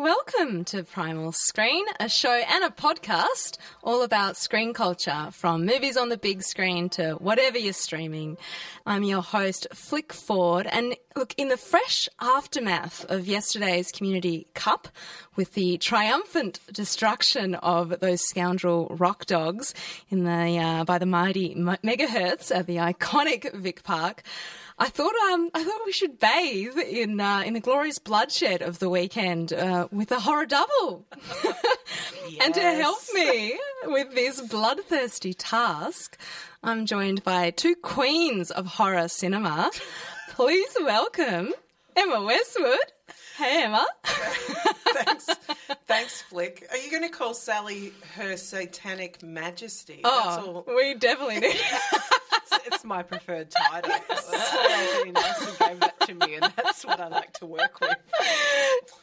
Welcome to Primal Screen, a show and a podcast all about screen culture, from movies on the big screen to whatever you're streaming. I'm your host, Flick Ford, and look, in the fresh aftermath of yesterday's Community Cup, with the triumphant destruction of those scoundrel Rockdogs in the uh, by the mighty megahertz at the iconic Vic Park. I thought um, I thought we should bathe in uh, in the glorious bloodshed of the weekend uh, with a horror double. yes. and to help me with this bloodthirsty task, I'm joined by two queens of horror cinema. Please welcome Emma Westwood. Hey, Emma. Thanks. Thanks, Flick. Are you going to call Sally her satanic majesty? Oh, we definitely do it's my preferred title. Somebody nice gave that to me, and that's what I like to work with.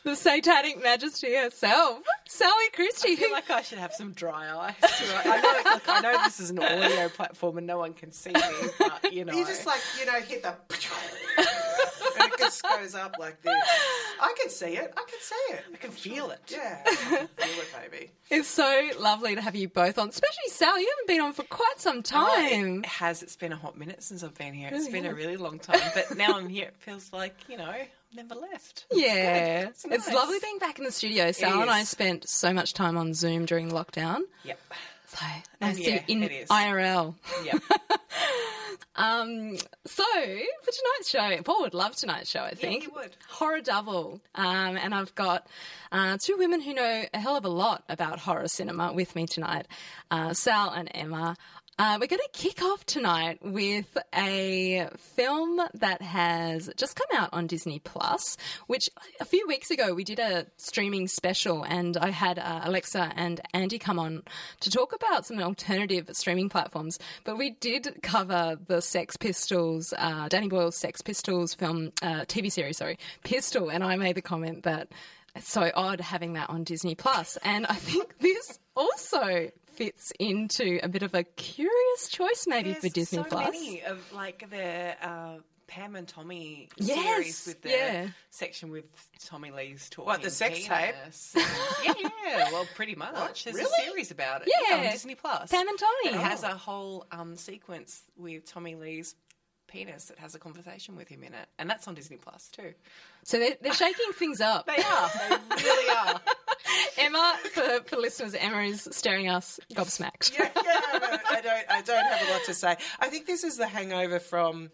The Satanic Majesty herself, Sally Christie. I feel like I should have some dry ice. I know, look, I know this is an audio platform and no one can see me, but you know, you just like you know hit the. And it just goes up like this. I can see it. I can see it. I can feel it. Yeah, feel it, baby. It's so lovely to have you both on, especially Sal. You haven't been on for quite some time. Oh, it has. It's been a hot minute since I've been here. It's been a really long time, but now I'm here. It feels like you know I've never left. Yeah, it's, nice. it's, lovely being back in the studio. Sal and I spent so much time on Zoom during lockdown. Yep. So nice yeah, in IRL. Yep. Um, so for tonight's show, Paul would love tonight's show. I think yeah, he would. Horror Double, um, and I've got uh, two women who know a hell of a lot about horror cinema with me tonight, uh, Sal and Emma. Uh, we're going to kick off tonight with a film that has just come out on Disney Plus, which a few weeks ago we did a streaming special, and I had uh, Alexa and Andy come on to talk about some alternative streaming platforms. But we did cover the Sex Pistols, uh, Danny Boyle's Sex Pistols film, uh, TV series, sorry, Pistol, and I made the comment that it's so odd having that on Disney Plus, and I think this also fits into a bit of a curious choice, maybe There's for Disney so Plus. Many of like the uh, Pam and Tommy yes, series with the yeah. section with Tommy Lee's talking. What the sex penis. tape? yeah, yeah, well, pretty much. What? There's really? a series about it. Yeah, yeah on Disney Plus. Pam and Tommy. It has a whole um, sequence with Tommy Lee's penis that has a conversation with him in it, and that's on Disney Plus too. So they're, they're shaking things up. They are. They really are. Emma, for, for listeners, Emma is staring us gobsmacked. yeah, yeah. I don't. I don't have a lot to say. I think this is the hangover from.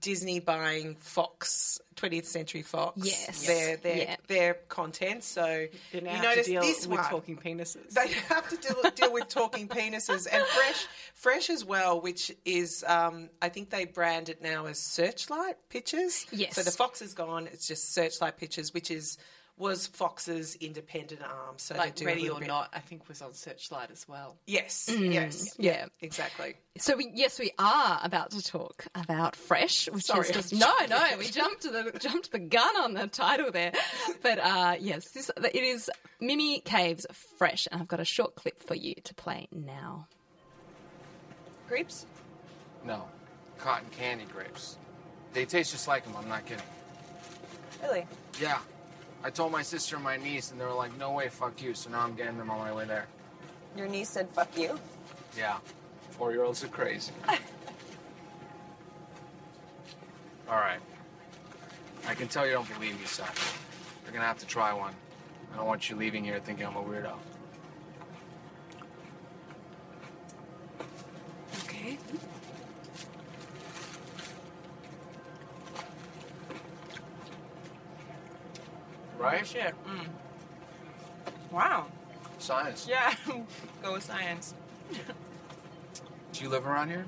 Disney buying Fox, 20th Century Fox, yes, their their yeah. their content. So you notice this with one. talking penises. They have to deal, deal with talking penises and fresh, fresh as well, which is um, I think they brand it now as Searchlight Pictures. Yes. So the Fox is gone. It's just Searchlight Pictures, which is was Fox's independent arm. So like Ready or bit. Not, I think was on Searchlight as well. Yes, mm, yes, yeah. yeah. exactly. So we, yes, we are about to talk about Fresh, which Sorry, is just no, no. We jumped the jumped the gun on the title there, but uh, yes, this, it is Mimi Cave's Fresh, and I've got a short clip for you to play now. Grapes? No, cotton candy grapes. They taste just like them. I'm not kidding. Really? Yeah. I told my sister and my niece, and they were like, "No way, fuck you." So now I'm getting them on my way there. Your niece said, "Fuck you." Yeah, four-year-olds are crazy. All right. I can tell you don't believe me, son. You're gonna have to try one. I don't want you leaving here thinking I'm a weirdo. Right? Shit. Mm. Wow. Science. Yeah. Go with science. Do you live around here?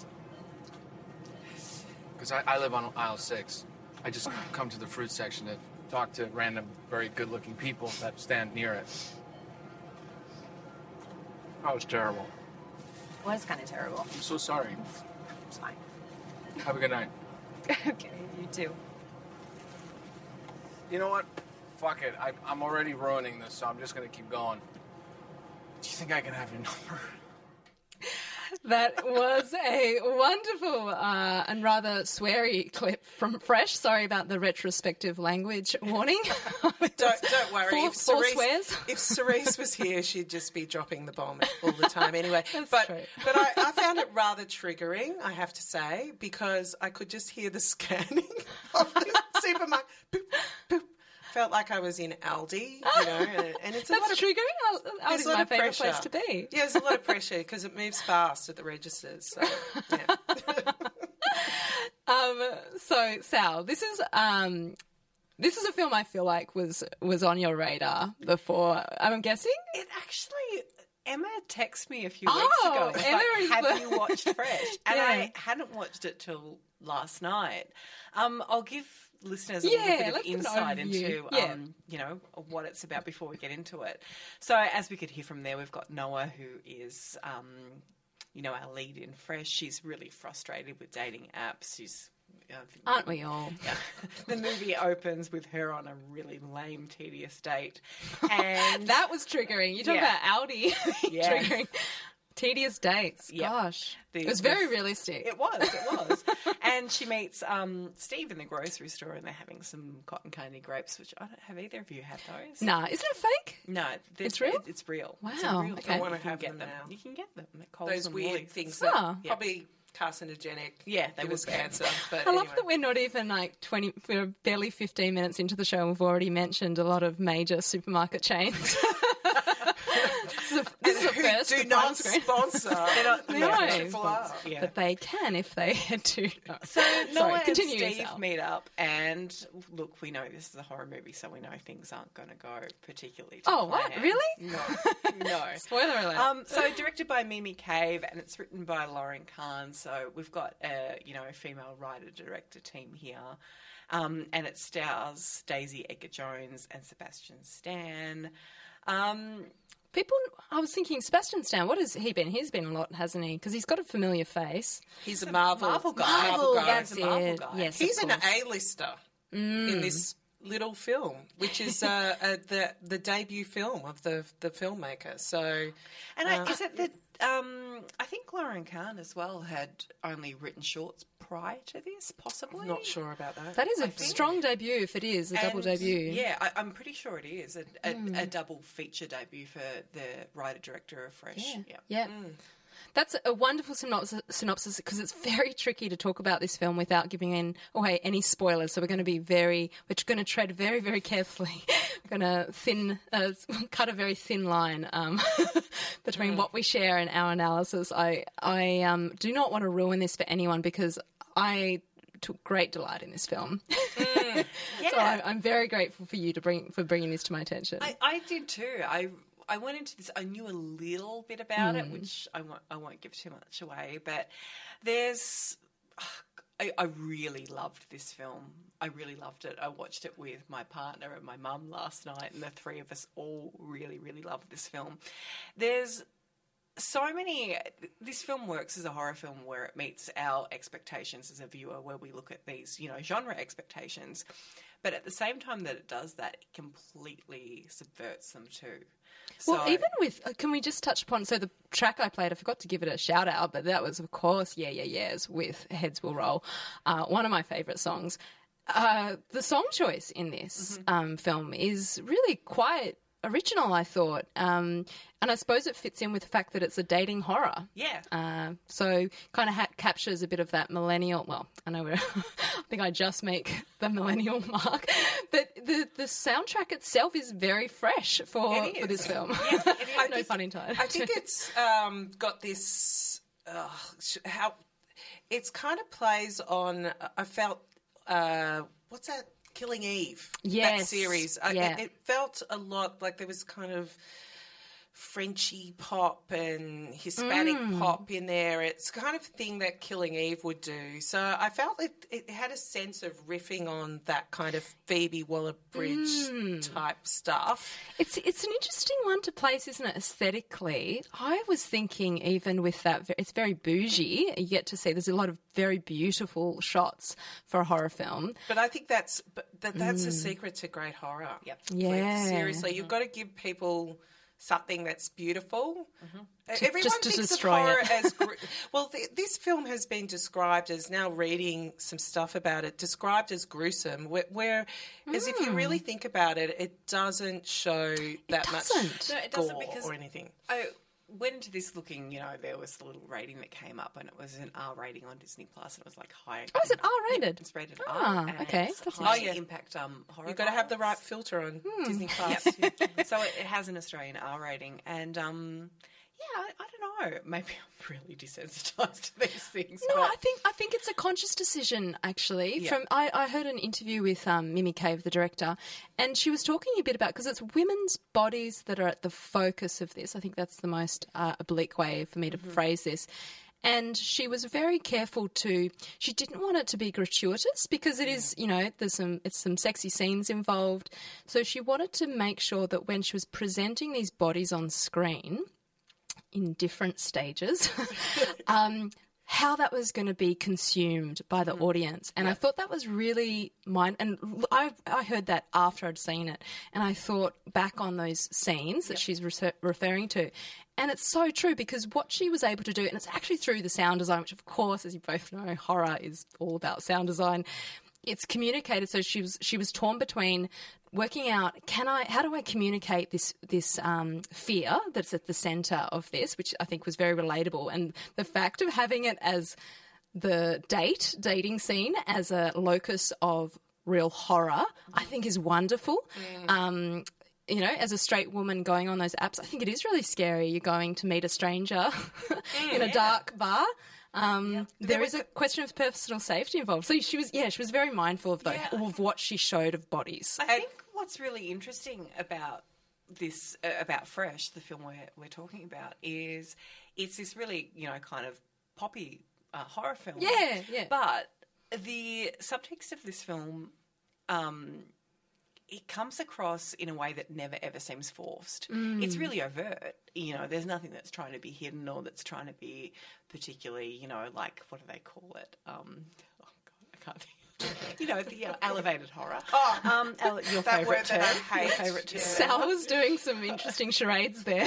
Because I, I live on aisle six. I just come to the fruit section to talk to random, very good looking people that stand near it. That was terrible. It Was kind of terrible. I'm so sorry. It's fine. Have a good night. okay, you too. You know what? Fuck it. I, I'm already ruining this, so I'm just gonna keep going. Do you think I can have your number? That was a wonderful uh, and rather sweary clip from Fresh. Sorry about the retrospective language warning. Don't, don't worry. Four- if, four Cerise, swears. if Cerise was here, she'd just be dropping the bomb all the time anyway. but true. but I, I found it rather triggering, I have to say, because I could just hear the scanning of the supermarket. Boop, boop. Felt like I was in Aldi, you know, and, and it's a lot of, triggering. Aldi there's a lot my of favourite pressure. place to be. Yeah, there's a lot of pressure because it moves fast at the registers. So, yeah. Um, so Sal, this is um, this is a film I feel like was was on your radar before. I'm guessing. It actually, Emma texted me a few Oh, weeks ago. It was Emma like, is have the- you watched Fresh? And Yeah. I hadn't watched it till last night. Um, I'll give listeners a Yeah, little bit of let's give an insight into, Yeah. um, you know, what it's about before we get into it. So, as we could hear from there, we've got Noah, who is, um, you know, our lead in Fresh. She's really frustrated with dating apps. She's uh, Aren't we all? yeah. The movie opens with her on a really lame, tedious date. And That was triggering. You talk Yeah. about Aldi Yeah. triggering. Tedious dates. Yeah. Gosh. The- it was very the- realistic. it was, it was. and she meets um, Steve in the grocery store and they're having some cotton candy grapes, which I don't have either of you had those. Nah, isn't it fake? No, It's real? it- it's real. It's Wow, real okay. I wanna have get them now. You can get them at Coles those and weird Woolies. things that Ah. probably carcinogenic. Yeah, they give would us be. cancer. But I love that we're not even like 20, we're barely 15 minutes into the show and we've already mentioned a lot of major supermarket chains. this is a, this is a Who first do for not sponsor. They're not, No. they're not Triple R. sponsors. Yeah. But they can if they head to. No. So Noah Sorry, and continue, Steve Sal. meet up, and look, we know this is a horror movie, so we know things aren't going to go particularly. To Oh, what? Really? No, no. Spoiler alert. Um, so directed by Mimi Cave, and it's written by Lauryn Kahn. So we've got a you know a female writer director team here, um, and it stars Daisy Edgar Jones and Sebastian Stan. Um, People, I was thinking, Sebastian Stan, what has he been? He's been a lot, hasn't he? Because he's got a familiar face. He's a Marvel, Marvel guy. Marvel guy. that's He's a Marvel it. guy. Yes, He's of an. A-lister in mm. this little film, which is uh, uh, the the debut film of the the filmmaker. So, and I, is it that um, I think Lauryn Kahn as well had only written shorts prior to this, possibly. not sure about that. That is a strong debut if it is, a double And, debut. Yeah, I, I'm pretty sure it is a, a, a double feature debut for the writer director of Fresh. Yeah. Yeah. That's a wonderful synopsis because it's very tricky to talk about this film without giving in away any spoilers. So we're going to be very, we're going to tread very, very carefully. we're going to thin, uh, cut a very thin line um, between what we share and our analysis. I, I um, do not want to ruin this for anyone because I took great delight in this film. so I, I'm very grateful for you to bring for bringing this to my attention. I, I did too. I I went into this. I knew a little bit about it, hmm. which I won't I won't give too much away. But there's. I, I really loved this film. I really loved it. I watched it with my partner and my mum last night, and the three of us all really, really loved this film. There's so many. This film works as a horror film where it meets our expectations as a viewer, where we look at these, you know, genre expectations. But at the same time that it does that, it completely subverts them too. Well, So- even with, uh, can we just touch upon? So the track I played, I forgot to give it a shout out, but that was, of course, Yeah, Yeah, Yeahs with Heads Will Roll, uh, one of my favourite songs. Uh, the song choice in this Mm-hmm. um, film is really quite original, I thought. Um, and I suppose it fits in with the fact that it's a dating horror. yeah, Uh, so kind of ha- captures a bit of that millennial. Well, I know we're. I think I just make the millennial mark, but the the soundtrack itself is very fresh for, for this is. film. I no think- pun intended. I think it's um, got this uh, how it's kind of plays on. I felt uh, what's that? Killing Eve. that series. I, yeah. it, it felt a lot like there was kind of Frenchy pop and Hispanic mm. pop in there. It's kind of a thing that Killing Eve would do. So I felt it, it had a sense of riffing on that kind of Phoebe Waller Bridge mm. type stuff. It's it's an interesting one to place, isn't it? Aesthetically, I was thinking even with that, it's very bougie. You get to see there's a lot of very beautiful shots for a horror film. But I think that's that, that's a mm. secret to great horror. Yep. Yeah, Seriously, you've got to give people something that's beautiful. Uh, Everyone just to thinks destroy of horror it. as gr- well. Th- this film has been described as now reading some stuff about it, described as gruesome. Where, where as if you really think about it, it doesn't show that doesn't. much No, it doesn't gore because- or anything. I went into this looking, you know, there was the little rating that came up, and it was an R rating on Disney Plus, and it was like high. Oh, is it R-rated? It's rated Ah, R. and okay. it's That's high interesting. impact um, horror. You've got to have the right filter on Hmm. Disney Plus. so it, it has an Australian R rating, and um, yeah, I, I don't know. Maybe I'm really desensitized to these things. No, but I think I think it's a conscious decision. Actually, Yeah. from I, I heard an interview with um, Mimi Cave, the director, and she was talking a bit about because it's women's bodies that are at the focus of this. I think that's the most uh, oblique way for me to phrase this. And she was very careful to. She didn't want it to be gratuitous because it is, you know, there's some it's some sexy scenes involved. So she wanted to make sure that when she was presenting these bodies on screen, in different stages, um, how that was going to be consumed by the audience. And I thought that was really mind. And I, I heard that after I'd seen it. And I thought back on those scenes that she's refer- referring to. And it's so true because what she was able to do, and it's actually through the sound design, which, of course, as you both know, horror is all about sound design. It's communicated. So she was she was torn between working out can I how do I communicate this this um, fear that's at the center of this, which I think was very relatable, and the fact of having it as the date dating scene as a locus of real horror, I think is wonderful. Um, you know, as a straight woman going on those apps, I think it is really scary. You're going to meet a stranger in a dark bar. Um, There is a question of personal safety involved. So she was, yeah, she was very mindful of, the, Yeah. of what she showed of bodies. I think what's really interesting about this, uh, about Fresh, the film we're, we're talking about, is it's this really, you know, kind of poppy uh, horror film. Yeah, yeah. But the subtext of this film, um, it comes across in a way that never ever seems forced. It's really overt. You know, there's nothing that's trying to be hidden or that's trying to be particularly, you know, like what do they call it? Um, oh God, I can't think. You know, the uh, elevated horror. Oh, Um, ele- your that favourite word that I term. hate. Your favourite term. Yeah. Sal was doing some interesting charades there.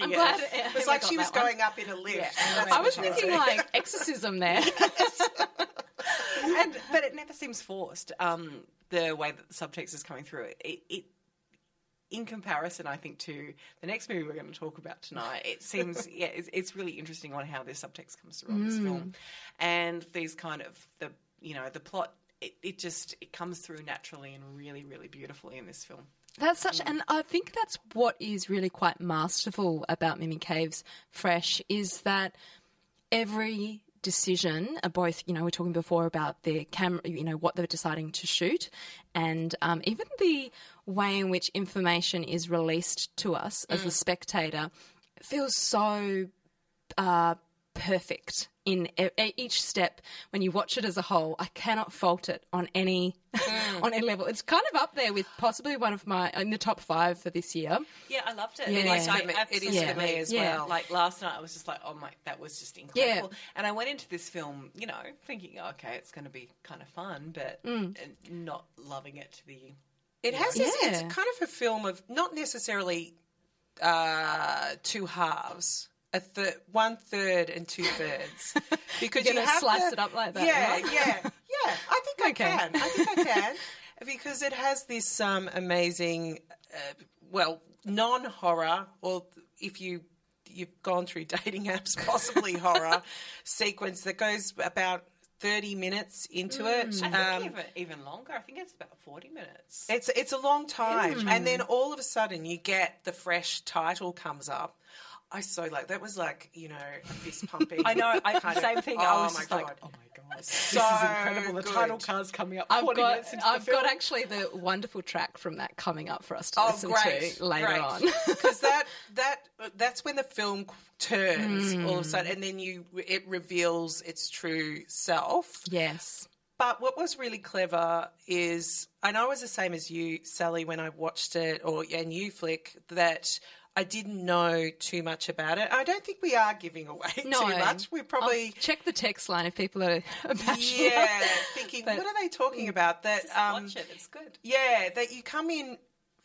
I'm glad It was like she was going up in a lift. That's I was thinking doing. like exorcism there. and, but it never seems forced. Um, the way that the subtext is coming through it, it, in comparison, I think to the next movie we're going to talk about tonight, it seems yeah, it's, it's really interesting on how this subtext comes through on this film, mm. and these kind of the you know the plot. It, it just it comes through naturally and really really beautifully in this film. That's such, mm. and I think that's what is really quite masterful about Mimi Cave's Fresh is that every decision, uh, both you know, we are talking before about the camera, you know, what they're deciding to shoot, and um, even the way in which information is released to us as a spectator, feels so uh, perfect in each step when you watch it as a whole. I cannot fault it on any on any level. It's kind of up there with possibly one of my in the top five for this year. Yeah, I loved it. Yeah. Like, It is I for me- it is absolutely- for me as Yeah. well. Like last night, I was just like, "Oh my, that was just incredible." And I went into this film, you know, thinking, "Okay, it's going to be kind of fun," but Mm. not loving it to the. It has this, Yeah. it's kind of a film of not necessarily uh, two halves. A third, one third and two thirds, because You're you gonna have slice to- it up like that, Yeah, right? yeah, yeah. I think I can. I think I can because it has this um, amazing, uh, well, non-horror, or if you you've gone through dating apps, possibly horror sequence that goes about thirty minutes into it. I think Um, even, even longer. I think it's about forty minutes. it's it's a long time, and then all of a sudden you get the fresh title comes up. I so like that was like you know a fist pumping. I know. I, kind of- same thing. Oh I was my just god! like, "Oh my god!" So this is incredible. The good. title card's coming up. I've got into I've film. got actually the wonderful track from that coming up for us to Oh, listen great! to later great. on. because that that that's when the film turns all of a Mm. sudden, and then you it reveals its true self. yes. But what was really clever is, and I was the same as you, Sally, when I watched it, or and you, Flick, that I didn't know too much about it. I don't think we are giving away No. too much. We're probably. I'll check the text line if people are passionate. yeah, thinking, But- what are they talking about? That um, Watch it. It's good. yeah, that you come in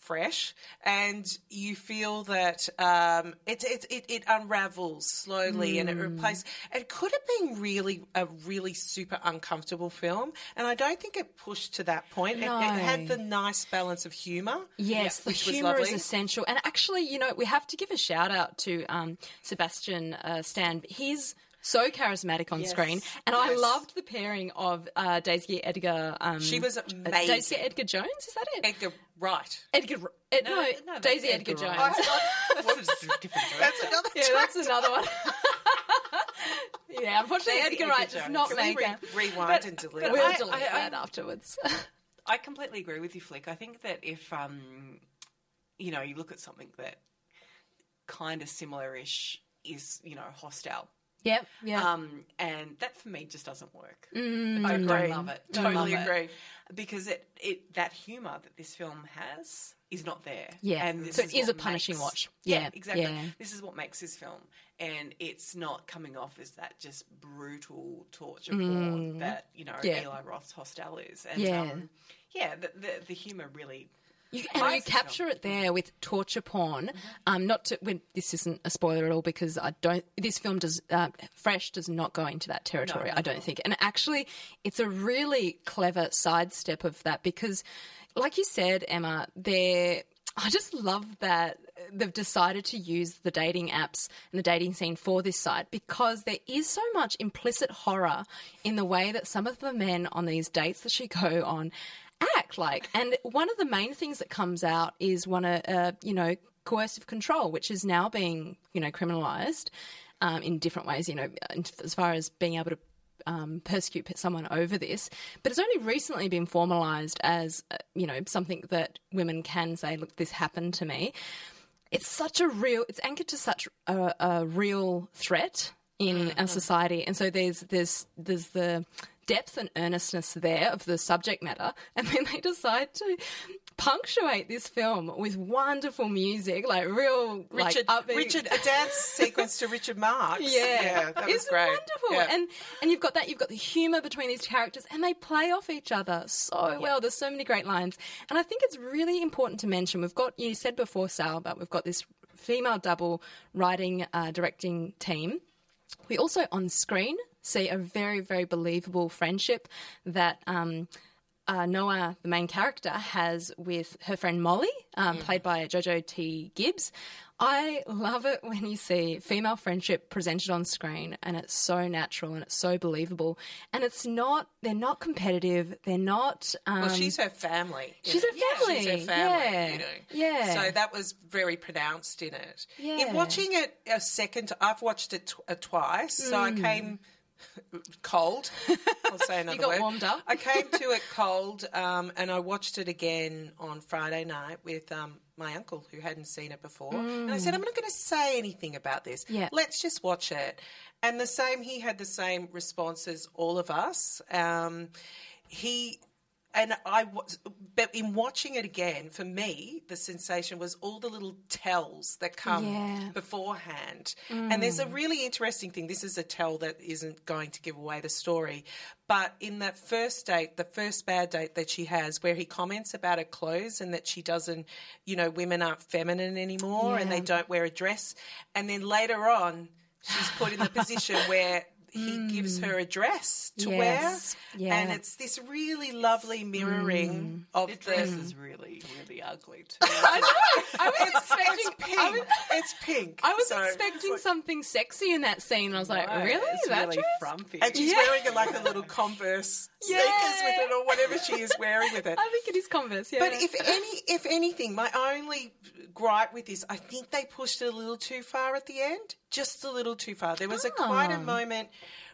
fresh and you feel that um, it, it, it, it unravels slowly and it Hmm. replaces. It could have been really a really super uncomfortable film, and I don't think it pushed to that point. It, No. it had the nice balance of humour. Yes, the humour is essential. And actually, you know, we have to give a shout out to um, Sebastian uh, Stan. He's so charismatic on screen. And I loved the pairing of uh, Daisy Edgar. Um, She was uh, amazing. Daisy Edgar Jones, is that it? Edgar Wright. Edgar. uh, no, no, that's Daisy Edgar, Edgar Jones. Wright. That's another. yeah, that's another one. yeah, unfortunately, Daisy Edgar Edgar Wright does not Can we make re- it. rewind and delete? We'll I- delete I- that afterwards. I completely agree with you, Flick. I think that if um, you know, you look at something that kind of similar-ish is, you know, Hostel. Yep, yeah. Um, and that for me just doesn't work. Mm, I agree. don't love it. Don't Totally love it. agree. Because it, it that humour that this film has is not there. Yeah. and this So it is a punishing makes- watch. Yeah, Yeah, exactly. yeah. This is what makes this film, and it's not coming off as that just brutal torture Mm. porn that you know Yeah. Eli Roth's Hostel is. And, Yeah. um, yeah, the the, the humour really. You, and you capture it there with torture porn. Um, not to when this isn't a spoiler at all because I don't. This film does uh, fresh does not go into that territory. not I don't all. think. And actually, it's a really clever sidestep of that because, like you said, Emma, they're. I just love that they've decided to use the dating apps and the dating scene for this site because there is so much implicit horror in the way that some of the men on these dates that she go on act like. And one of the main things that comes out is one, of, uh, you know, coercive control, which is now being, you know, criminalised um, in different ways. You know, as far as being able to um, persecute someone over this, but it's only recently been formalised as, uh, you know, something that women can say, "Look, this happened to me." It's such a real. It's anchored to such a, a real threat in our society, and so there's there's there's the depth and earnestness there of the subject matter, and then they decide to punctuate this film with wonderful music, like real Richard, like upbeat. Richard, a dance sequence to Richard Marx. Yeah, that it's was great. wonderful, Yeah. and and you've got that. You've got the humour between these characters, and they play off each other so well. There's so many great lines, and I think it's really important to mention. We've got you said before, Sal, but we've got this female double writing, uh, directing team. We also on screen see a very, very believable friendship that um, uh, Noah, the main character, has with her friend Molly, um, played by Jojo T. Gibbs. I love it when you see female friendship presented on screen and it's so natural and it's so believable. And it's not, they're not competitive. They're not. Um, Well, she's her family. She's her family, She's her family. yeah, You know. yeah. So that was very pronounced in it. Yeah. In watching it a second, I've watched it tw- uh, twice, so I came cold. I'll say another Mm. got word. warmed up. I came to it cold, um, and I watched it again on Friday night with um, my uncle who hadn't seen it before. And I said, I'm not going to say anything about this. Mm. Yeah. Let's just watch it. And the same, he had the same response as all of us. Um, he and I was, but in watching it again, for me, the sensation was all the little tells that come Yeah. beforehand. And there's a mm. really interesting thing. This is a tell that isn't going to give away the story, but in that first date, the first bad date that she has, where he comments about her clothes and that she doesn't, you know, women aren't feminine anymore and they don't wear a dress, and then later on, she's put in the position where. He gives her a dress to Mm. Yes. wear, Yeah. and it's this really lovely mirroring of The the. dress is really, really ugly too. I know. I was it's expecting. pink. I was, it's pink. I was So- expecting something sexy in that scene. and I was like, really? It's that really dress? frumpy. And she's Yeah. wearing like a little Converse sneakers with it, or whatever she is wearing with it. I think it is Converse. Yeah. But if any, if anything, my only gripe with this, I think they pushed it a little too far at the end. Just a little too far. There was a quite a Ah. moment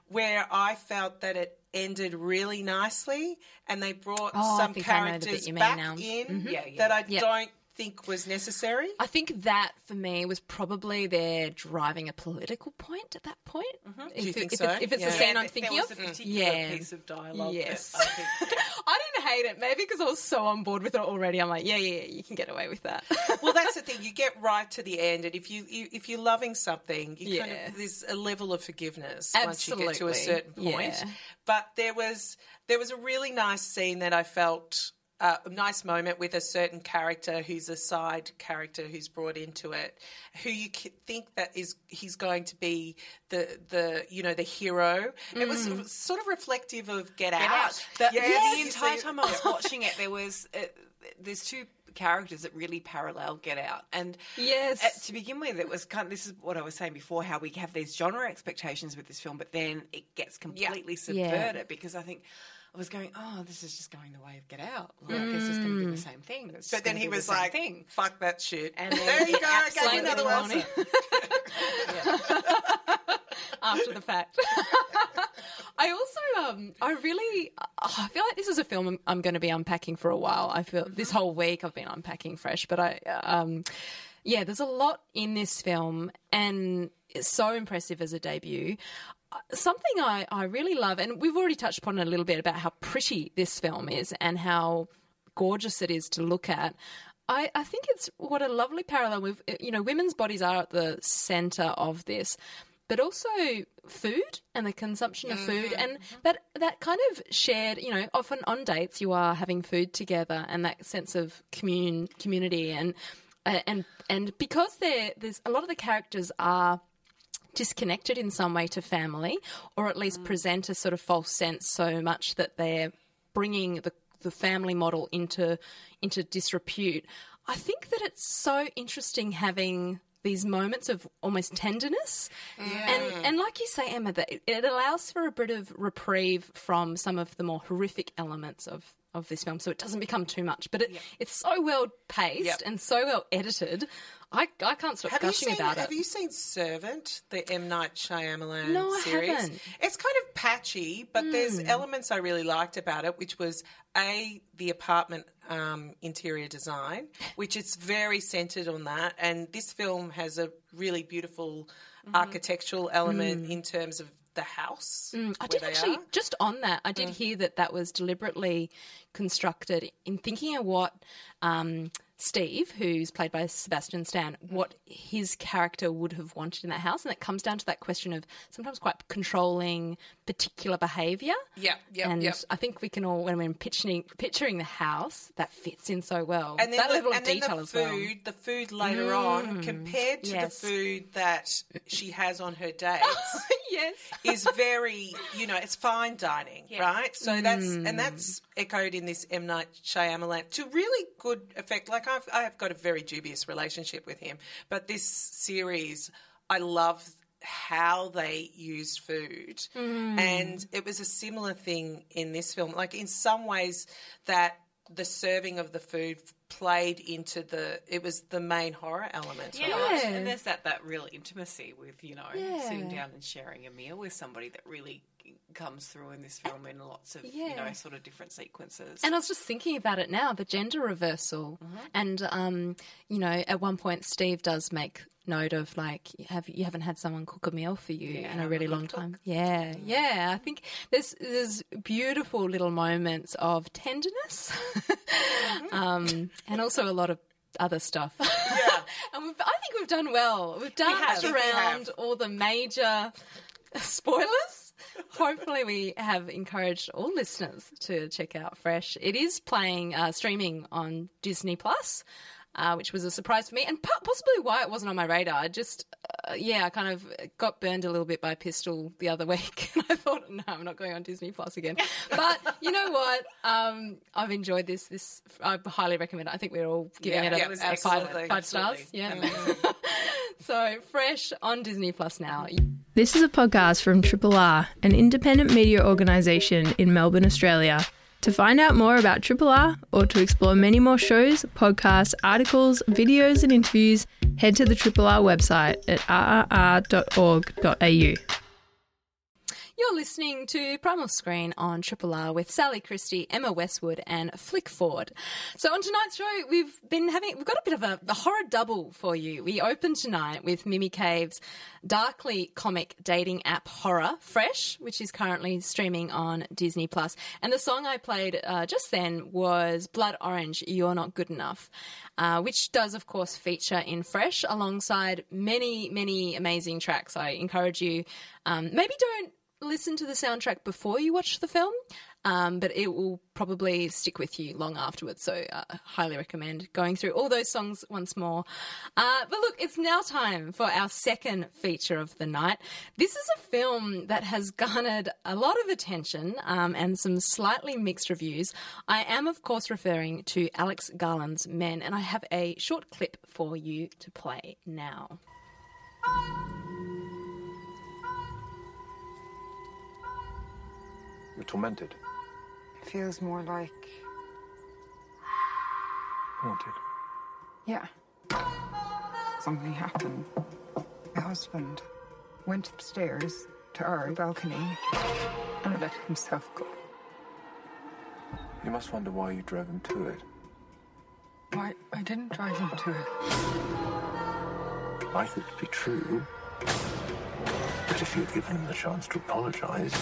where I felt that it ended really nicely and they brought Oh, some think I know the bit characters back now. in Yeah, yeah. that I Yep. don't think was necessary. I think that for me was probably they're driving a political point at that point. Mm-hmm. Do If, you think if so? it's, if it's Yeah. the scene Yeah, I'm thinking of, yeah. piece of dialogue. Yes. I think, I didn't hate it. Maybe because I was so on board with it already. I'm like, yeah, yeah, yeah, you can get away with that. well, that's the thing. You get right to the end, and if you, you if you're loving something, you kind of, there's a level of forgiveness once you get to a certain point. But there was there was a really nice scene that I felt. Uh, a nice moment with a certain character who's a side character who's brought into it, who you think that is he's going to be the the you know the hero. It was Mm. sort of reflective of Get, Get Out. out. The, Yes, the entire time I was watching it, there was uh, there's two characters that really parallel Get Out, and Yes. uh, to begin with, it was kind. Of, this is what I was saying before: how we have these genre expectations with this film, but then it gets completely subverted because I think. I was going, oh, this is just going the way of Get Out. Like, it's just going to be the same thing. It's But then he be the was like, thing. "Fuck that shit." And then there you go. I gave you another won after the fact. I also, um, I really, I feel like this is a film I'm, I'm going to be unpacking for a while. I feel this whole week I've been unpacking fresh, but I, um, yeah, there's a lot in this film, and it's so impressive as a debut. Something I, I really love, and we've already touched upon it a little bit about how pretty this film is and how gorgeous it is to look at. I, I think it's what a lovely parallel with, you know, women's bodies are at the center of this, but also food and the consumption of food and that that kind of shared, you know, often on dates you are having food together and that sense of commun community and uh, and and because there there's a lot of the characters are disconnected in some way to family, or at least mm. present a sort of false sense so much that they're bringing the the family model into into disrepute. I think that it's so interesting having these moments of almost tenderness, and and like you say, Emma, that it, it allows for a bit of reprieve from some of the more horrific elements of. Of this film, so it doesn't become too much, but it, it's so well paced Yep. and so well edited. I, I can't stop Have gushing seen about Have it. Have you seen Servant, the M Night Shyamalan No, I series? haven't. It's kind of patchy, but there's hmm. elements I really liked about it, which was a the apartment um, interior design, which is very centered on that, and this film has a really beautiful mm-hmm. architectural element mm. in terms of the house. I did actually, are. just on that, I did hear that that was deliberately constructed in thinking of what um, Steve, who's played by Sebastian Stan, what his character would have wanted in that house. And it comes down to that question of sometimes quite controlling particular behaviour. Yep, yep, and yep. I think we can all, when we're picturing, picturing the house, that fits in so well. and then that the, level of detail the as well. food, the food later on, mm. compared to yes. the food that she has on her dates, yes. is very, you know, it's fine dining, right? So that's and mm. that's echoed in this M Night Shyamalan to really good effect. Like I've I've got a very dubious relationship with him, but this series, I love how they used food, mm. and it was a similar thing in this film. Like in some ways, that the serving of the food played into the it was the main horror element of it. Yeah. And there's that, that real intimacy with, you know, sitting down and sharing a meal with somebody that really comes through in this film in lots of, you know, sort of different sequences. And I was just thinking about it now, the gender reversal, and um, you know, at one point Steve does make note of like, have you haven't had someone cook a meal for you in a really long time? Yeah, yeah. I think there's there's beautiful little moments of tenderness, um, and also a lot of other stuff. Yeah. and we've, I think we've done well. We've danced We around all the major spoilers. Hopefully, we have encouraged all listeners to check out Fresh. It is playing uh, streaming on Disney Plus. Uh, which was a surprise for me, and po- possibly why it wasn't on my radar. I just, uh, yeah, I kind of got burned a little bit by Pistol the other week, and I thought, no, I'm not going on Disney Plus again. But you know what? Um, I've enjoyed this. This I highly recommend. it. I think we're all giving Yeah, it a, it was a five, absolutely, five stars. absolutely Yeah. so fresh on Disney Plus now. This is a podcast from Triple R, an independent media organisation in Melbourne, Australia. To find out more about Triple R or to explore many more shows, podcasts, articles, videos, and interviews, head to the Triple R website at rrr.org.au. You're listening to Primal Screen on Triple R with Sally Christie, Emma Westwood, and Flick Ford. So on tonight's show, we've been having we've got a bit of a, a horror double for you. We open tonight with Mimi Cave's darkly comic dating app horror Fresh, which is currently streaming on Disney Plus. And the song I played uh, just then was Blood Orange, You're Not Good Enough, uh, which does of course feature in Fresh alongside many many amazing tracks. I encourage you um, maybe don't listen to the soundtrack before you watch the film, um, but it will probably stick with you long afterwards. So, uh, highly recommend going through all those songs once more. Uh, but look, it's now time for our second feature of the night. This is a film that has garnered a lot of attention um, and some slightly mixed reviews. I am, of course, referring to Alex Garland's Men, and I have a short clip for you to play now. You're tormented. It feels more like. Haunted. Yeah. Something happened. My husband went upstairs to our balcony and let himself go. You must wonder why you drove him to it. Why, I didn't drive him to it. I thought it'd be true. But if you'd given him the chance to apologize,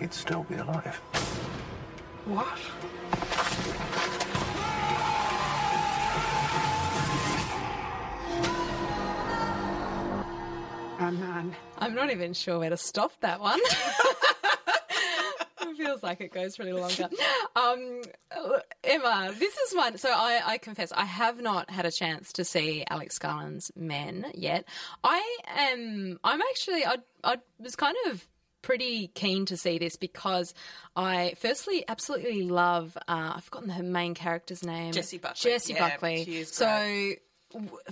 he'd still be alive. What? A man. I'm not even sure where to stop that one. it feels like it goes really longer. Um, Emma, this is one. So I, I confess, I have not had a chance to see Alex Garland's Men yet. I am. I'm actually. I, I was kind of pretty keen to see this because I firstly absolutely love uh, I've forgotten her main character's name Jessie Buckley. Jessie Yeah, Buckley. so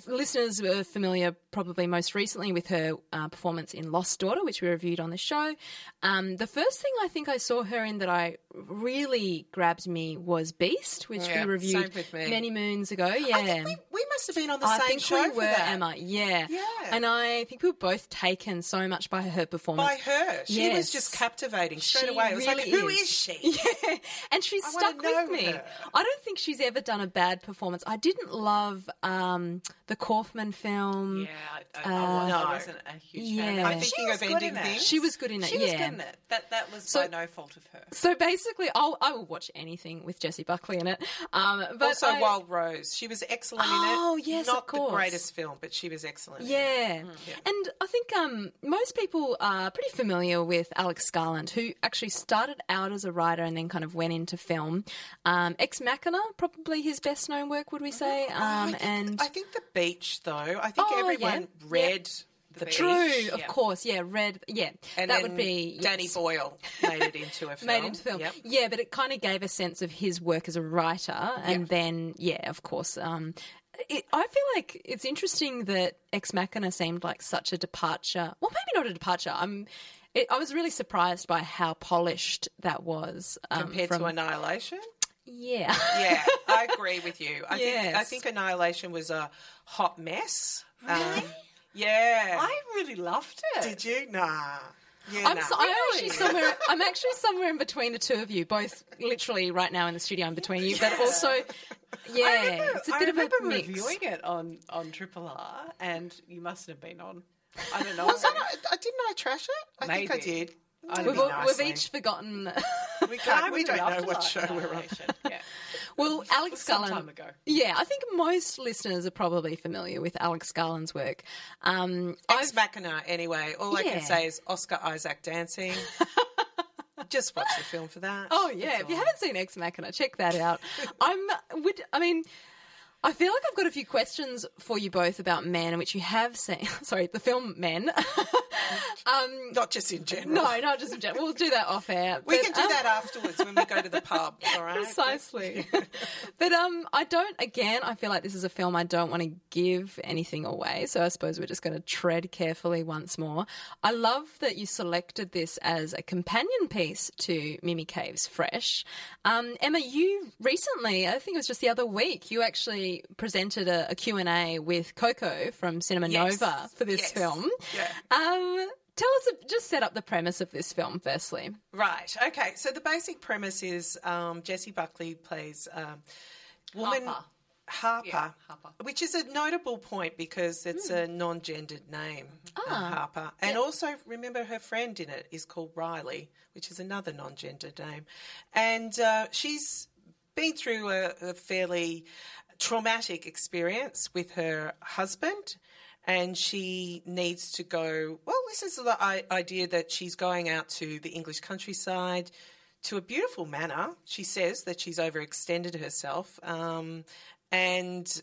listeners were familiar probably most recently with her uh, performance in Lost Daughter, which we reviewed on the show. Um, the first thing I think I saw her in that I really grabbed me was Beast, which Yeah, we reviewed same with me. many moons ago. Yeah. I think we, we must have been on the I same think show we for were, that. Emma. Yeah. Yeah. And I think we were both taken so much by her performance. By her, she was just captivating straight She away. It was like, really who is. is she? Yeah, and she's I stuck with me. her. I don't think she's ever done a bad performance. I didn't love um, the Kaufman film. Yeah, I, I, I, was, No. I wasn't a huge. Yeah. of I'm it. thinking She was good ending in it. She was good in it. She yeah. was good in it. That that was So- by no fault of her. So basically, I'll, I will watch anything with Jessie Buckley in it. Um, but also, I- Wild Rose. She was excellent Oh, in it. Oh yes, Not of course. the greatest film, but she was excellent. in it. Yeah. And I think um, most people are pretty familiar with Alex Garland, who actually started out as a writer and then kind of went into film. Um, Ex Machina, probably his best known work, would we say? Um, I think, and I think the beach, though. I think Oh, everyone yeah. read the, beach. True, of yeah. course, yeah, Red, yeah, And that then would be Danny yes. Boyle made it into a film. Made into film, Yep. yeah, but it kind of gave a sense of his work as a writer, and Yeah. then, yeah, of course, um, it, I feel like it's interesting that Ex Machina seemed like such a departure. Well, maybe not a departure. I'm. It, I was really surprised by how polished that was um, Compared from- to Annihilation. Yeah. Yeah, I agree with you. I think I think Annihilation was a hot mess. Um, yeah. I really loved it. Did you? Nah. Yeah, I'm, nah. so, I'm actually somewhere. I'm actually somewhere in between the two of you, both literally right now in the studio. I'm between you, but also, yeah, it's a I bit of a remember mix. reviewing it on on Triple R, and you must have been on. I don't know. Was that a, didn't I trash it? I think I did. We've, all, know. we've each forgotten. We, can't, we don't know what show we're on. Yeah. well, Alex Garland. time ago. Yeah, I think most listeners are probably familiar with Alex Garland's work. Um, Ex I've- Machina, anyway. All I Yeah. can say is Oscar Isaac dancing. Just watch the film for that. Oh yeah, That's if you haven't seen Ex Machina, check that out. I'm would I mean I feel like I've got a few questions for you both about Men, which you have seen. Sorry, the film Men. um, Not just in general. no, not just in general. We'll do that off air. We But, can do um, that afterwards when we go to the pub, all right? Precisely. but um, I don't. Again, I feel like this is a film I don't want to give anything away. So I suppose we're just going to tread carefully once more. I love that you selected this as a companion piece to Mimi Cave's Fresh. Um, Emma, you recently, I think it was just the other week, you actually presented a, a Q and A with Coco from Cinema Yes. Nova for this Yes. film. Yeah. Um, tell us, just set up the premise of this film firstly. Right. Okay. So the basic premise is um, Jessie Buckley plays um, woman Harper. Harper, Yeah, Harper. which is a notable point because it's a non-gendered name, uh, Harper, and also remember her friend in it is called Riley, which is another non-gendered name, and uh, she's been through a, a fairly traumatic experience with her husband. And she needs to go. Well, this is the idea that she's going out to the English countryside to a beautiful manor. She says that she's overextended herself, um, and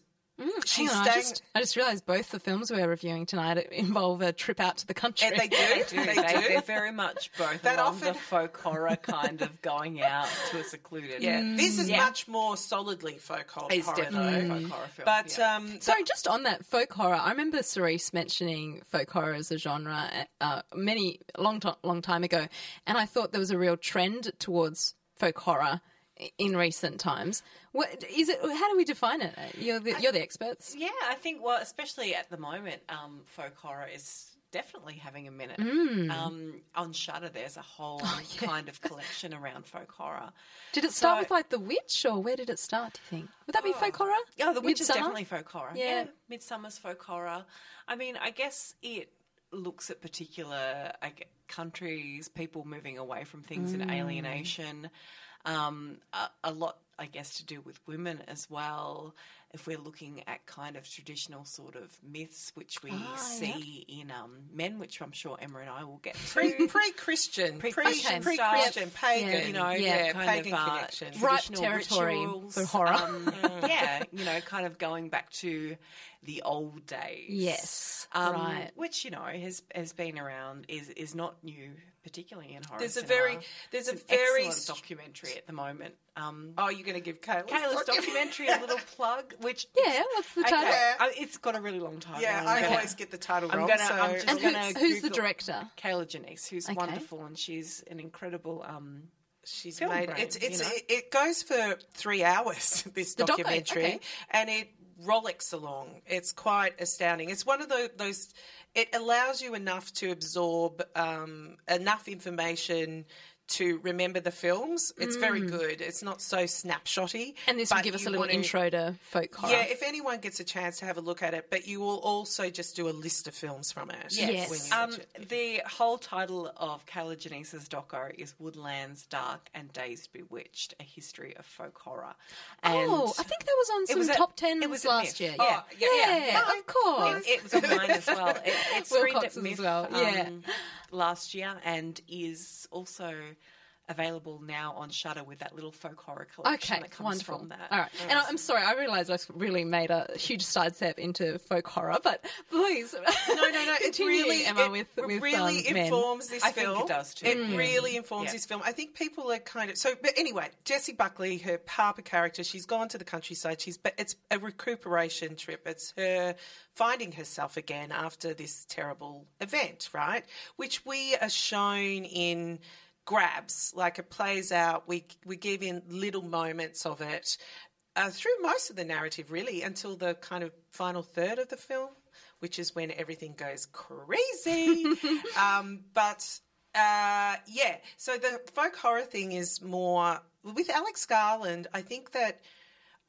she's Hang on, I just, I just realised both the films we're reviewing tonight involve a trip out to the country. and they do. do. They They, do. they're very much both That along often- the folk horror kind of going out to a secluded. Yeah, this is Yeah. much more solidly folk horror. It's horror, definitely though. a folk horror film. But yeah. um, Sorry, just on that folk horror, I remember Cerise mentioning folk horror as a genre uh, many long to- long time ago, and I thought there was a real trend towards folk horror i- in recent times. What is it? How do we define it? You're the, you're the experts. Yeah, I think well, especially at the moment, um, folk horror is definitely having a minute. Mm. Um, on Shudder, there's a whole Oh, kind of collection around folk horror. Did it start So- with like The Witch, or where did it start? Do you think would that be folk horror? Oh, The Witch is definitely folk horror. Yeah. Midsommar's folk horror. I mean, I guess it looks at particular gue- countries, people moving away from things Mm. and alienation. Um, a, a lot, I guess, to do with women as well. If we're looking at kind of traditional sort of myths, which we Ah, see in um, men, which I'm sure Emma and I will get to. pre Christian, pre Pre-Christian pre. Christian, pagan, Yeah. you know, Yeah, yeah, kind pagan of uh, connection. Right traditional territory rituals, for horror. um, yeah, you know, kind of going back to the old days. Yes, um, right. Which you know has has been around is is not new, particularly in horror. There's a cinema. very- there's a It's an very excellent st- documentary at the moment. Um, Oh, you're going to give Kier-La's, Kier-La's documentary a little plug, which Yeah, what's the title? Okay, I- it's got a really long title. Yeah, I'm I gonna- always get the title I'm wrong. gonna- so I'm just And gonna who's, who's the director? Kier-La Janisse, who's Okay. wonderful, and she's an incredible. Um, she's film made brain, it's it's you know? it, it goes for three hours. This The doco, documentary, okay. and it rollicks along. It's quite astounding. It's one of the, those. It allows you enough to absorb um, enough information. To remember the films, it's very good. It's not so snapshotty. Mm. And this will give us a little to- intro to folk horror. Yeah, if anyone gets a chance to have a look at it, but you will also just do a list of films from it. Yes. when you Um, watch it. the whole title of Kier-La Janisse's doco is Woodlands Dark and Days Bewitched: A History of Folk Horror. And oh, I think that was on some was at- top tens it was last MIFF. year. Oh, Yeah, yeah, yeah, yeah. of course. it, it was on mine as well. It, it screened Wilcox's at MIFF as well, um, yeah. last year and is also available now on Shudder with that little folk horror collection Okay, that comes wonderful. from that. All right, and I- I'm sorry, I realised I've really made a huge sidestep into folk horror, but please, No, no, no. It really, Emma, it with, with really um, men. informs this I think film. it does too. It Mm. really informs Yeah. this film. I think people are kind of so. But anyway, Jessie Buckley, her Harper character, she's gone to the countryside. She's but it's a recuperation trip. It's her finding herself again after this terrible event, right? Which we are shown in grabs, like it plays out. We we give in little moments of it. Uh, through most of the narrative, really, until the kind of final third of the film, which is when everything goes crazy. um, but uh, yeah, so the folk horror thing is more with Alex Garland. I think that.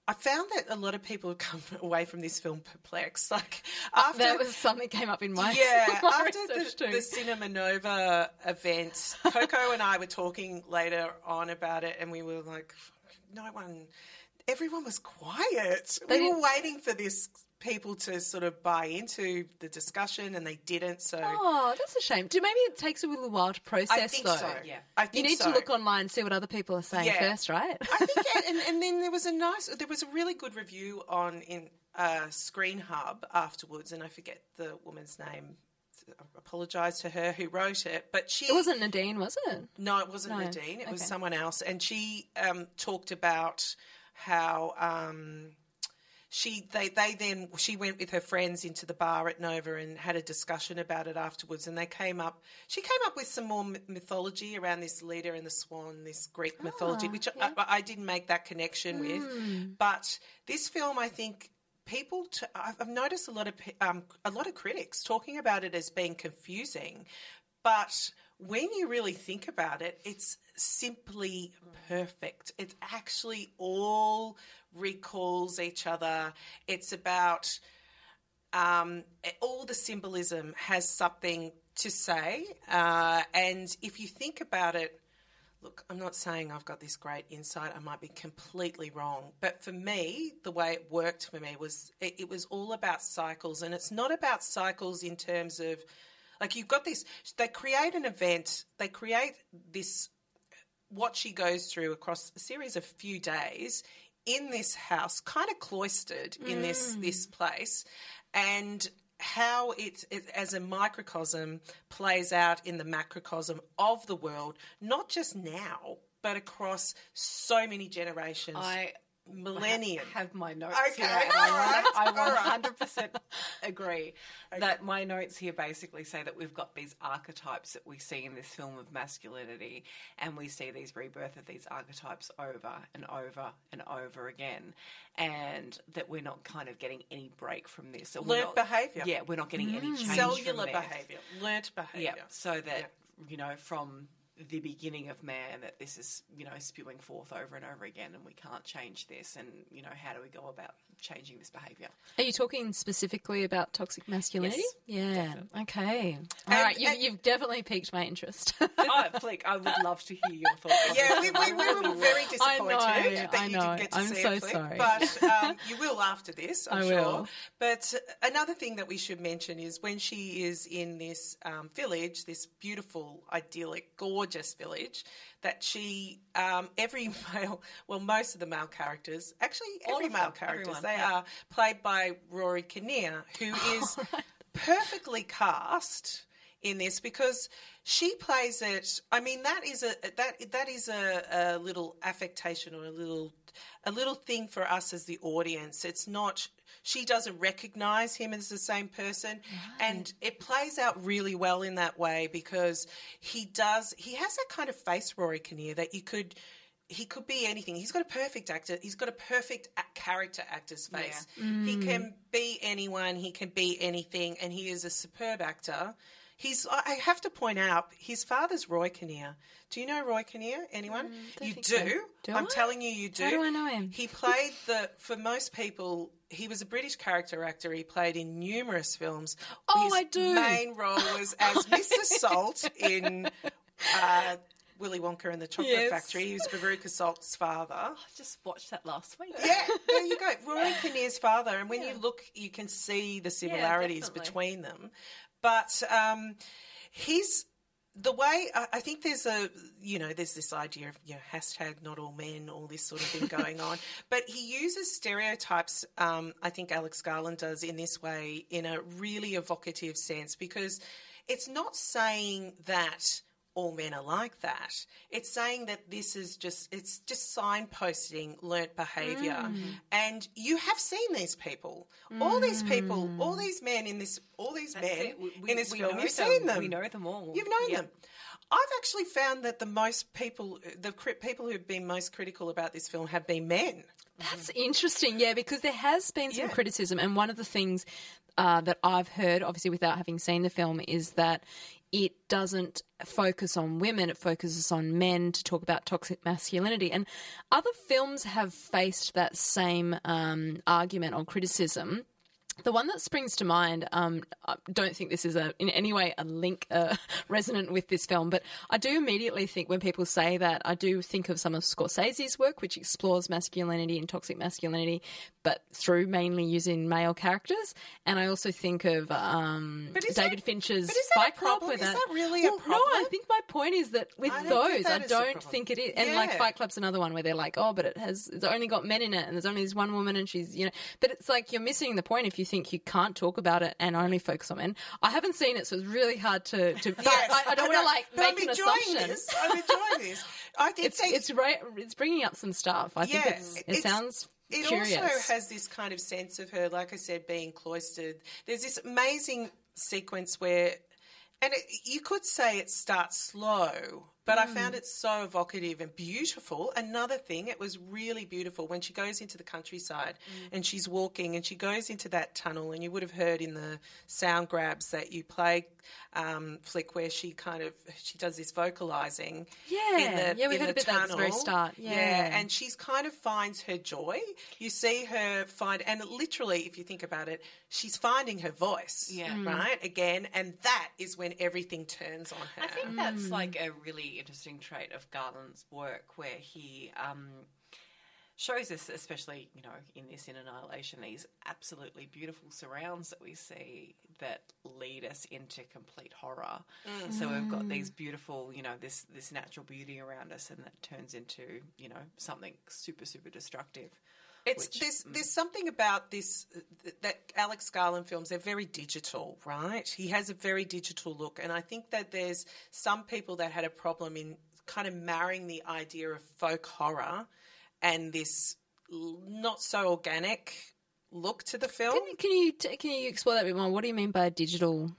I found that a lot of people have come away from this film perplexed. Like uh, after That was something came up in my yeah, my after the, the Cinema Nova event, Coco and I were talking later on about it, and we were like, no one, everyone was quiet. They we were waiting for this people to sort of buy into the discussion, and they didn't. So Oh, that's a shame. Do maybe it takes a little while to process I think though. so. Yeah. I think You need so. to look online and see what other people are saying Yeah. first, right? I think, yeah, and, and then there was a nice, there was a really good review on in uh, Screen Hub afterwards, and I forget the woman's name. I apologise to her who wrote it, but she it wasn't Nadine, was it? No, it wasn't No. Nadine. It was someone else, and she um, talked about how um, she they they then she went with her friends into the bar at Nova and had a discussion about it afterwards, and they came up. She came up with some more mythology around this Leda and the swan, this Greek mythology, which I, I didn't make that connection with. But this film, I think. People, t- I've I've noticed a lot of um, a lot of critics talking about it as being confusing, But when you really think about it, it's simply perfect. It actually all recalls each other. It's about um, all the symbolism has something to say. Uh, and if you think about it, look, I'm not saying I've got this great insight. I might be completely wrong. But for me, the way it worked for me was it, it was all about cycles. And it's not about cycles in terms of, like, you've got this, they create an event, they create this, what she goes through across a series of few days in this house, kind of cloistered in this mm. this place, and how it, it as a microcosm plays out in the macrocosm of the world, not just now, but across so many generations. I millennium. have my notes Okay, here. and I, all I right. 100% agree that my notes here basically say that we've got these archetypes that we see in this film of masculinity, and we see these rebirth of these archetypes over and over and over again, and that we're not kind of getting any break from this. Or we're not- behaviour. Yeah, we're not getting any mm. change Cellular behaviour, Learned behaviour. Yeah, so that you know from the beginning of man that this is you know spewing forth over and over again, and we can't change this. And you know how do we go about changing this behaviour? Are you talking specifically about toxic masculinity? Yes, yeah. Okay. All And- right. You've, and- you've definitely piqued my interest. oh, Flick, I would love to hear your thoughts. Yeah, we, we, we were very I know, disappointed that I you didn't get to I'm see so it, Flick, sorry. But um, you will after this, I'm I sure. will. But another thing that we should mention is when she is in this um, village, this beautiful, idyllic, gorgeous village, that she, um, every male, well, most of the male characters, actually All every male them, characters, everyone, they yeah. are played by Rory Kinnear, who is perfectly cast in this because she plays it. I mean, that is a that that is a, a little affectation or a little a little thing for us as the audience. It's not. She doesn't recognise him as the same person, and it plays out really well in that way because he does. He has that kind of face, Rory Kinnear, that you could. He could be anything. He's got a perfect actor. He's got a perfect a- character actor's face. He mm. can be anyone. He can be anything, and he is a superb actor. He's. I have to point out his father's Roy Kinnear. Do you know Roy Kinnear? Anyone? Mm, you do. so. Do I'm I? telling you, you do. How do I know him? He played the. For most people, he was a British character actor. He played in numerous films. Oh, his I do. Main role was as Mr. Salt in. Uh, Willy Wonka and the Chocolate Yes. Factory. He was Veruca Salt's father. I just watched that last week. Yeah, there you go. Rory Kinnear's father, and when you look, you can see the similarities definitely. between them. But um, he's the way I, I think there's a you know there's this idea of you know hashtag not all men, all this sort of thing going on. But he uses stereotypes. Um, I think Alex Garland does in this way in a really evocative sense because it's not saying that all men are like that. It's saying that this is just it's just signposting learnt behaviour. Mm. And you have seen these people. All these people, all these men in this all these men. We- in this we film, you've them. seen them. We know them all. You've known Yeah. them. I've actually found that the most people the people who've been most critical about this film have been men. That's interesting, yeah, because there has been some Yeah. criticism, and one of the things uh, that I've heard, obviously without having seen the film, is that it doesn't focus on women; it focuses on men to talk about toxic masculinity. And other films have faced that same um, argument or criticism. The one that springs to mind, um, I don't think this is a, in any way a link uh, resonant with this film, but I do immediately think when people say that, I do think of some of Scorsese's work, which explores masculinity and toxic masculinity, but through mainly using male characters. And I also think of um, David that- Fincher's but is that a Fight Club. With Is that. really a Well, No, I think my point is that with I think those, I that a don't think it is. And like Fight Club's another one where they're like, oh, but it has, it's only got men in it, and there's only this one woman, and she's, you know, but it's like you're missing the point if you think you can't talk about it and only focus on men. I haven't seen it, so it's really hard to. to but Yes, I, I don't want to like make I'm an enjoying assumption. This. I'm enjoying this. I think It's it's right. It's bringing up some stuff. I think Yeah, it's, it sounds It curious. also has this kind of sense of her, like I said, being cloistered. There's this amazing sequence where, and it, you could say it starts slow, But I found it so evocative and beautiful. Another thing, it was really beautiful when she goes into the countryside and she's walking and she goes into that tunnel. And you would have heard in the sound grabs that you play um, flick where she kind of she does this vocalizing. Yeah. in the, Yeah, we in heard the a bit at the very tunnel. start. Yeah. and she's kind of finds her joy. You see her find, and literally, if you think about it, she's finding her voice. Yeah. Mm. right again, and that is when everything turns on her. I think that's like a really interesting trait of Garland's work, where he um, shows us, especially you know in this in Annihilation, these absolutely beautiful surrounds that we see that lead us into complete horror. So we've got these beautiful, you know, this this natural beauty around us, and that turns into you know something super super destructive. It's which- there's mm. there's something about this that Alex Garland films. They're very digital, right? He has a very digital look, and I think that there's some people that had a problem in kind of marrying the idea of folk horror and this not so organic look to the film. Can, can you can you explore that a bit more? What do you mean by digital?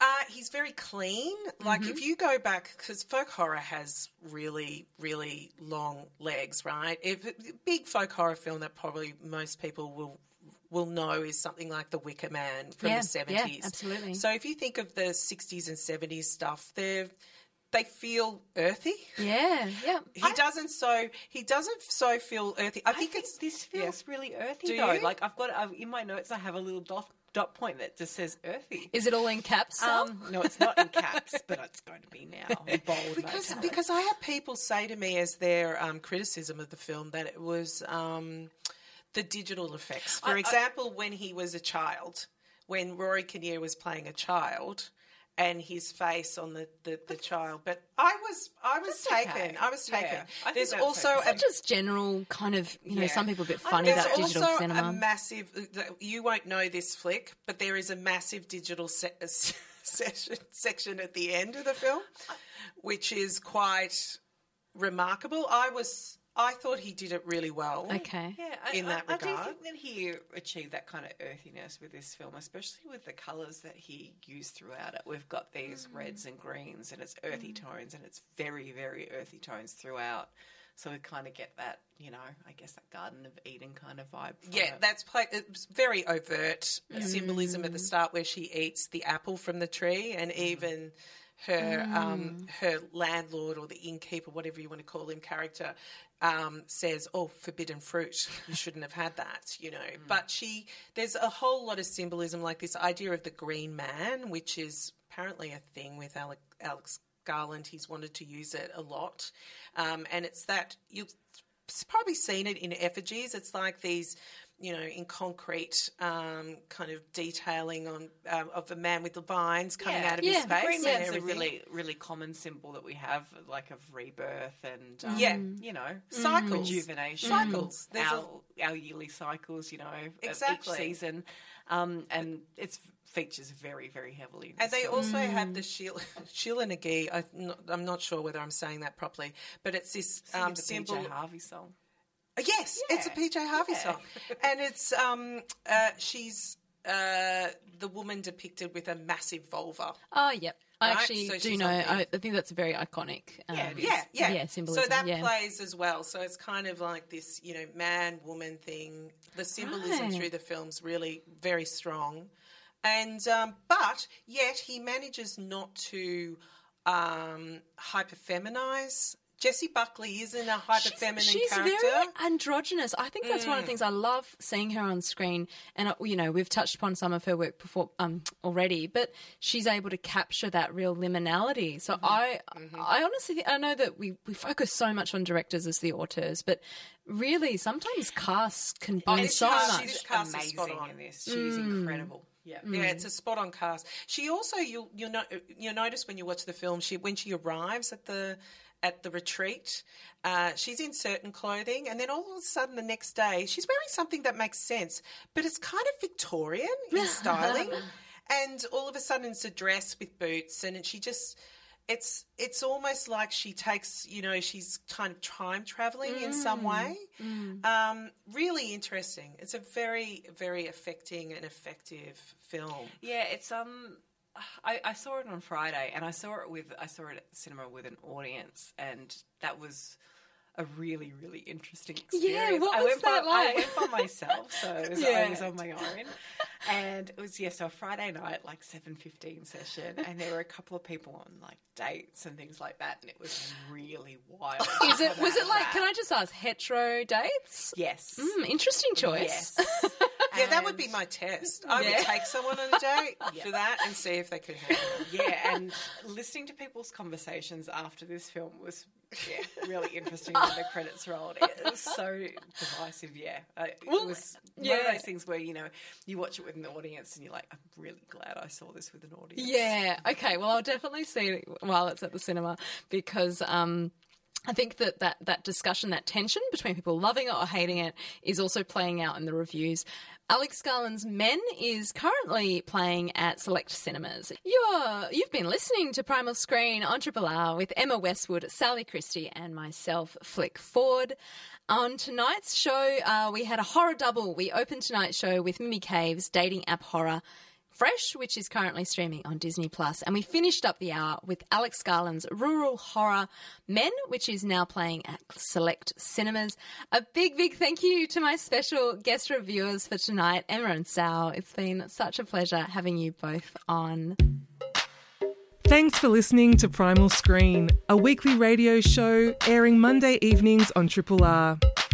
Uh, he's very clean. Like if you go back, because folk horror has really, really long legs, right? If big folk horror film that probably most people will will know is something like The Wicker Man from Yeah, the yeah, seventies. absolutely. So if you think of the sixties and seventies stuff, they're they feel earthy. Yeah, yeah. He doesn't so he doesn't so feel earthy. I I think, think it's this yeah. feels really earthy Do though. you? Like I've got I've, in my notes, I have a little dot dot point that just says earthy. Is it all in caps? Sal? Um, no, it's not in caps, but it's going to be now. Bold because because I had people say to me as their um, criticism of the film that it was um, the digital effects. For I- I- example, when he was a child, when Rory Kinnear was playing a child. And his face on the, the, the child, but I was I was That's taken. okay. I was Yeah, taken. I think There's also okay. a, just general kind of you know Yeah. some people a bit funny think there's about digital also cinema. a massive. You won't know this flick, but there is a massive digital se- session section at the end of the film, which is quite remarkable. I was. I thought he did it really well. okay. Yeah, I, in that I, I do think that he achieved that kind of earthiness with this film, especially with the colours that he used throughout it. We've got these Mm. reds and greens, and it's earthy mm. tones, and it's very, very earthy tones throughout. So we kind of get that, you know, I guess that Garden of Eden kind of vibe. Yeah, it. that's play, it's very overt mm. symbolism at the start where she eats the apple from the tree, and mm. even her um, her landlord or the innkeeper, whatever you want to call him, character um, says, "Oh, forbidden fruit! You shouldn't have had that," you know. But she, there's a whole lot of symbolism, like this idea of the green man, which is apparently a thing with Alec, Alex Garland. He's wanted to use it a lot, um, and it's that you've probably seen it in effigies. It's like these, you know, in concrete um, kind of detailing on um, of a man with the vines coming Yeah. out of Yeah, his face. Green and Man's a really, really common symbol that we have, like of rebirth and um, Yeah. you know, Cycles. rejuvenation, Cycles. There's a- our, our yearly cycles, you know, Exactly. each season, um, and it features very, very heavily. In And they film. also have the Sheela, Sheila Nagee. I'm not, sure whether I'm saying that properly, but it's this um, symbol. Harvey song. Yes, it's a PJ Harvey Yeah. song, and it's um, uh, she's uh, the woman depicted with a massive vulva. Oh, yep. I Right, actually so do know. I, I think that's very iconic. Um, Yeah. Yeah, yeah, yeah, symbolism, So that yeah. plays as well. So it's kind of like this, you know, man woman thing. The symbolism Right. through the film's really very strong, and um, but yet he manages not to um, hyper feminize. Jessie Buckley is in a hyper feminine she's character. very androgynous. I think that's one of Mm. the things I love seeing her on screen. And uh, you know, we've touched upon some of her work before um, already, but she's able to capture that real liminality. So Mm-hmm. I, I honestly, I know that we we focus so much on directors as the auteurs, but really sometimes casts can bring this so cast- much. she's cast is amazing spot on. in this. She's incredible. Yeah. Yeah, it's a spot on cast. She also you'll you'll, no, you'll notice when you watch the film, she when she arrives at the at the retreat, uh, she's in certain clothing, and then all of a sudden the next day she's wearing something that makes sense, but it's kind of Victorian in styling, and all of a sudden it's a dress with boots, and she just. It's it's almost like she takes you know she's kind of time traveling in some way. Um, really interesting. It's a very very affecting and effective film. Yeah, it's um I, I saw it on Friday, and I saw it with I saw it at cinema with an audience, and that was a really really interesting experience. Yeah, what I was went that by, like? I went by myself, so it was, I was on my own, and it was yeah, so a Friday night like seven fifteen session, and there were a couple of people on like dates and things like that, and it was really wild. Is it was it like? That. Can I just ask hetero dates? Yes. Mm, interesting choice. Yes. Yeah, that would be my test. I Yeah. would take someone on a date for that and see if they could handle it. yeah, and listening to people's conversations after this film was yeah really interesting when the credits rolled. It was so divisive. Yeah, Uh, it Well, was one yeah. of those things where you know you watch it with an audience and you're like, I'm really glad I saw this with an audience. Yeah. Okay. Well, I'll definitely see it while it's at the cinema because um, I think that, that that discussion, that tension between people loving it or hating it, is also playing out in the reviews. Alex Garland's Men is currently playing at select cinemas. You're you've been listening to Primal Screen on Triple R with Emma Westwood, Sally Christie, and myself, Flick Ford. On tonight's show, uh, we had a horror double. We opened tonight's show with Mimi Cave's dating app horror. Fresh, which is currently streaming on Disney Plus, and we finished up the hour with Alex Garland's rural horror Men, which is now playing at select cinemas. A big, big thank you to my special guest reviewers for tonight, Emma and Sal. It's been such a pleasure having you both on. Thanks for listening to Primal Screen, a weekly radio show airing Monday evenings on Triple R.